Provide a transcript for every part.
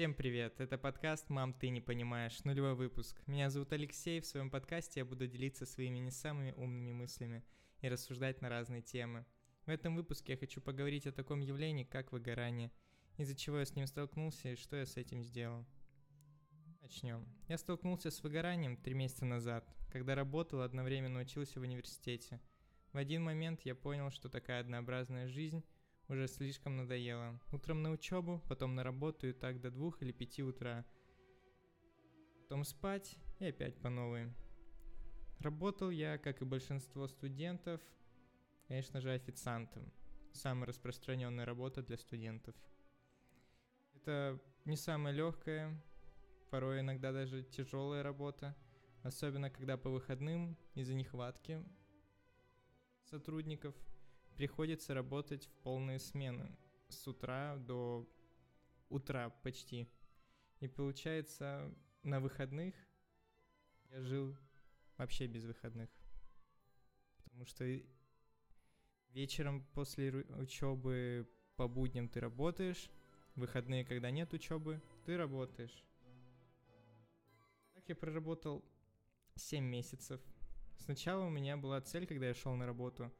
Всем привет, это подкаст «Мам, ты не понимаешь», нулевой выпуск. Меня зовут Алексей, в своем подкасте я буду делиться своими не самыми умными мыслями и рассуждать на разные темы. В этом выпуске я хочу поговорить о таком явлении, как выгорание, из-за чего я с ним столкнулся и что я с этим сделал. Начнем. Я столкнулся с выгоранием три месяца назад, когда работал одновременно учился в университете. В один момент я понял, что такая однообразная жизнь уже слишком надоела. Утром на учебу, потом на работу и так до двух или пяти утра. Потом спать и опять по новой. Работал я, как и большинство студентов, конечно же, официантом. Самая распространенная работа для студентов. Это не самая легкая, порой иногда даже тяжелая работа, особенно когда по выходным из-за нехватки сотрудников приходится работать в полные смены с утра до утра почти. И получается, на выходных я жил вообще без выходных. Потому что вечером после учебы по будням ты работаешь, выходные, когда нет учебы, ты работаешь. Так я проработал 7 месяцев. Сначала у меня была цель, когда я шел на работу,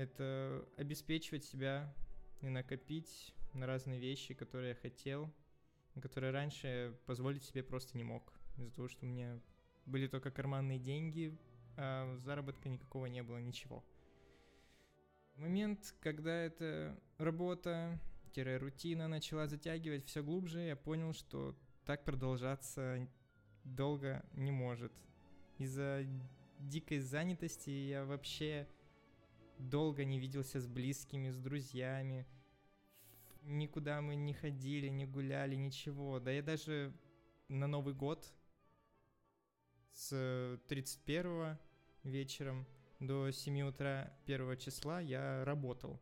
это обеспечивать себя и накопить на разные вещи, которые я хотел, которые раньше позволить себе просто не мог. Из-за того, что у меня были только карманные деньги, а заработка никакого не было, ничего. Момент, когда эта работа-рутина начала затягивать все глубже, я понял, что так продолжаться долго не может. Из-за дикой занятости я вообще долго не виделся с близкими, с друзьями. Никуда мы не ходили, не гуляли, ничего. Да я даже на Новый год с 31 вечером до 7 утра 1 числа я работал.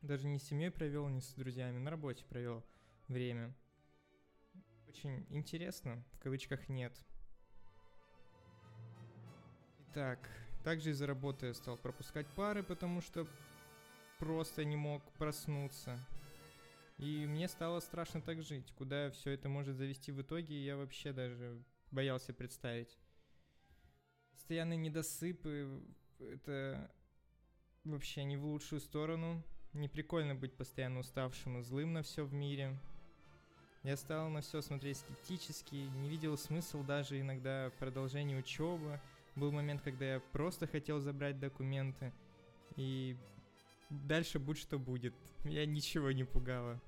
Даже не с семьей провел, не с друзьями, на работе провел время. Очень интересно, в кавычках нет. Итак, также из-за работы я стал пропускать пары, потому что просто не мог проснуться. И мне стало страшно так жить. Куда все это может завести в итоге, я вообще даже боялся представить. Постоянные недосыпы, это вообще не в лучшую сторону. Не прикольно быть постоянно уставшим и злым на все в мире. Я стал на все смотреть скептически, не видел смысл даже иногда продолжения учебы, был момент, когда я просто хотел забрать документы, и дальше будь что будет. Я ничего не пугало.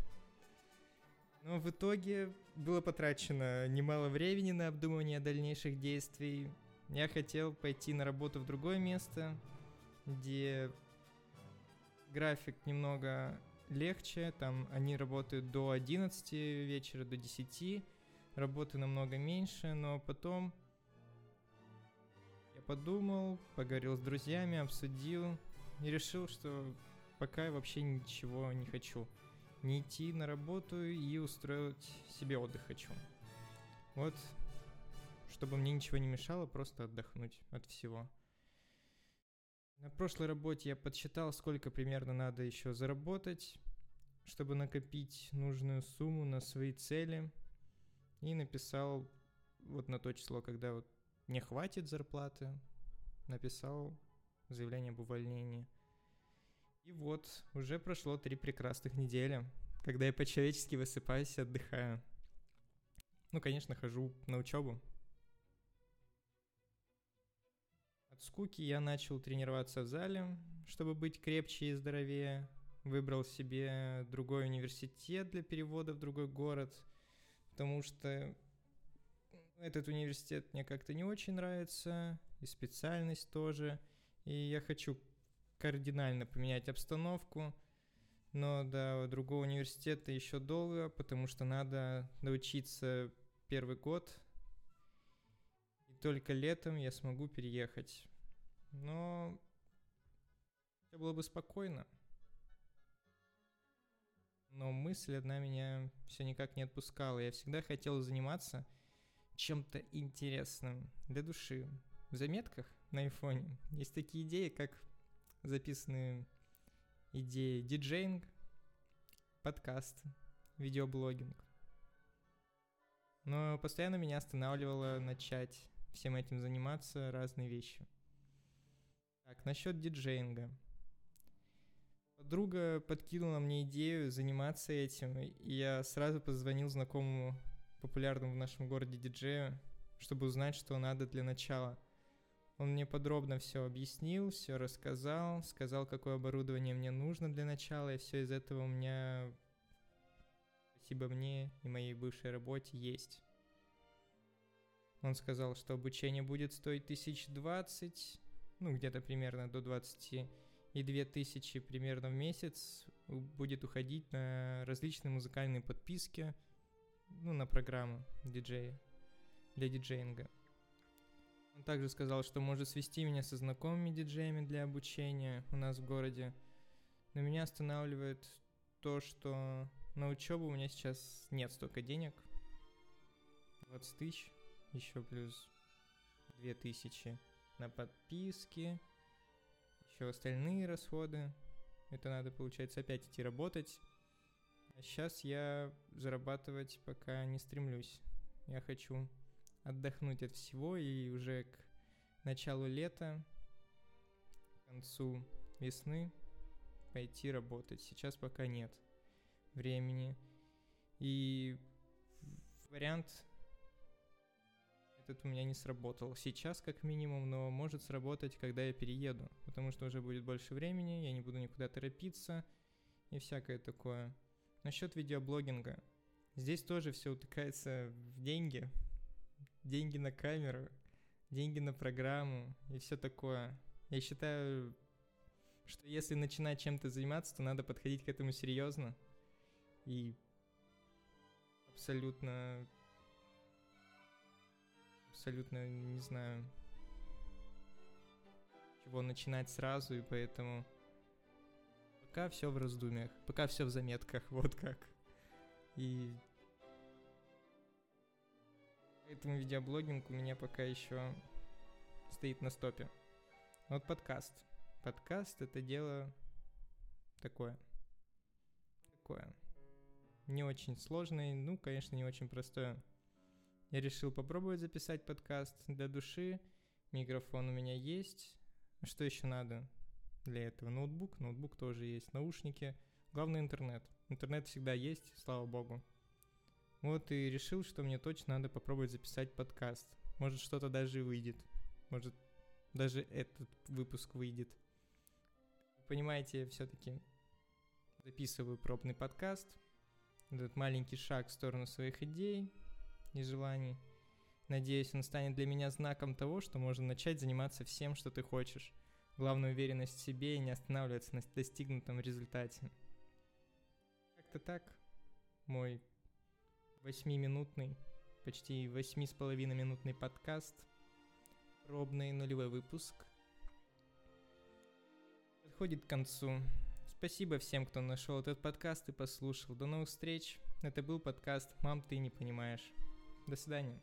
Но в итоге было потрачено немало времени на обдумывание дальнейших действий. Я хотел пойти на работу в другое место, где график немного легче, там они работают до 11 вечера, до 10, работы намного меньше, но потом подумал, поговорил с друзьями, обсудил и решил, что пока я вообще ничего не хочу. Не идти на работу и устроить себе отдых хочу. Вот, чтобы мне ничего не мешало, просто отдохнуть от всего. На прошлой работе я подсчитал, сколько примерно надо еще заработать, чтобы накопить нужную сумму на свои цели. И написал вот на то число, когда вот не хватит зарплаты, написал заявление об увольнении. И вот, уже прошло три прекрасных недели, когда я по-человечески высыпаюсь и отдыхаю. Ну, конечно, хожу на учебу. От скуки я начал тренироваться в зале, чтобы быть крепче и здоровее. Выбрал себе другой университет для перевода в другой город, потому что этот университет мне как-то не очень нравится, и специальность тоже. И я хочу кардинально поменять обстановку, но до другого университета еще долго, потому что надо научиться первый год, и только летом я смогу переехать. Но все было бы спокойно. Но мысль одна меня все никак не отпускала. Я всегда хотел заниматься чем-то интересным для души. В заметках на айфоне есть такие идеи, как записанные идеи диджейнг, подкаст, видеоблогинг. Но постоянно меня останавливало начать всем этим заниматься разные вещи. Так, насчет диджеинга. Подруга подкинула мне идею заниматься этим, и я сразу позвонил знакомому популярному в нашем городе диджею, чтобы узнать, что надо для начала. Он мне подробно все объяснил, все рассказал, сказал, какое оборудование мне нужно для начала, и все из этого у меня, спасибо мне и моей бывшей работе, есть. Он сказал, что обучение будет стоить 1020, ну где-то примерно до 20 и 2000 примерно в месяц будет уходить на различные музыкальные подписки, ну, на программу диджея, для диджеинга. Он также сказал, что может свести меня со знакомыми диджеями для обучения у нас в городе. Но меня останавливает то, что на учебу у меня сейчас нет столько денег. 20 тысяч, еще плюс 2 тысячи на подписки, еще остальные расходы. Это надо, получается, опять идти работать. А сейчас я зарабатывать пока не стремлюсь. Я хочу отдохнуть от всего и уже к началу лета, к концу весны пойти работать. Сейчас пока нет времени. И вариант этот у меня не сработал. Сейчас как минимум, но может сработать, когда я перееду. Потому что уже будет больше времени, я не буду никуда торопиться и всякое такое. Насчет видеоблогинга. Здесь тоже все утыкается в деньги. Деньги на камеру, деньги на программу и все такое. Я считаю, что если начинать чем-то заниматься, то надо подходить к этому серьезно и абсолютно абсолютно не знаю, чего начинать сразу, и поэтому пока все в раздумьях, пока все в заметках, вот как. И поэтому видеоблогинг у меня пока еще стоит на стопе. Вот подкаст. Подкаст это дело такое. Такое. Не очень сложное, ну, конечно, не очень простое. Я решил попробовать записать подкаст для души. Микрофон у меня есть. Что еще надо для этого? Ноутбук. Ноутбук тоже есть. Наушники. Главное интернет. Интернет всегда есть, слава богу. Вот и решил, что мне точно надо попробовать записать подкаст. Может что-то даже выйдет. Может даже этот выпуск выйдет. Понимаете, все-таки записываю пробный подкаст. Этот маленький шаг в сторону своих идей, и желаний. Надеюсь, он станет для меня знаком того, что можно начать заниматься всем, что ты хочешь. Главная уверенность в себе и не останавливаться на достигнутом результате. Как-то так. Мой восьмиминутный, почти восьми с половиной минутный подкаст. Пробный нулевой выпуск. Подходит к концу. Спасибо всем, кто нашел этот подкаст и послушал. До новых встреч. Это был подкаст «Мам, ты не понимаешь». До свидания.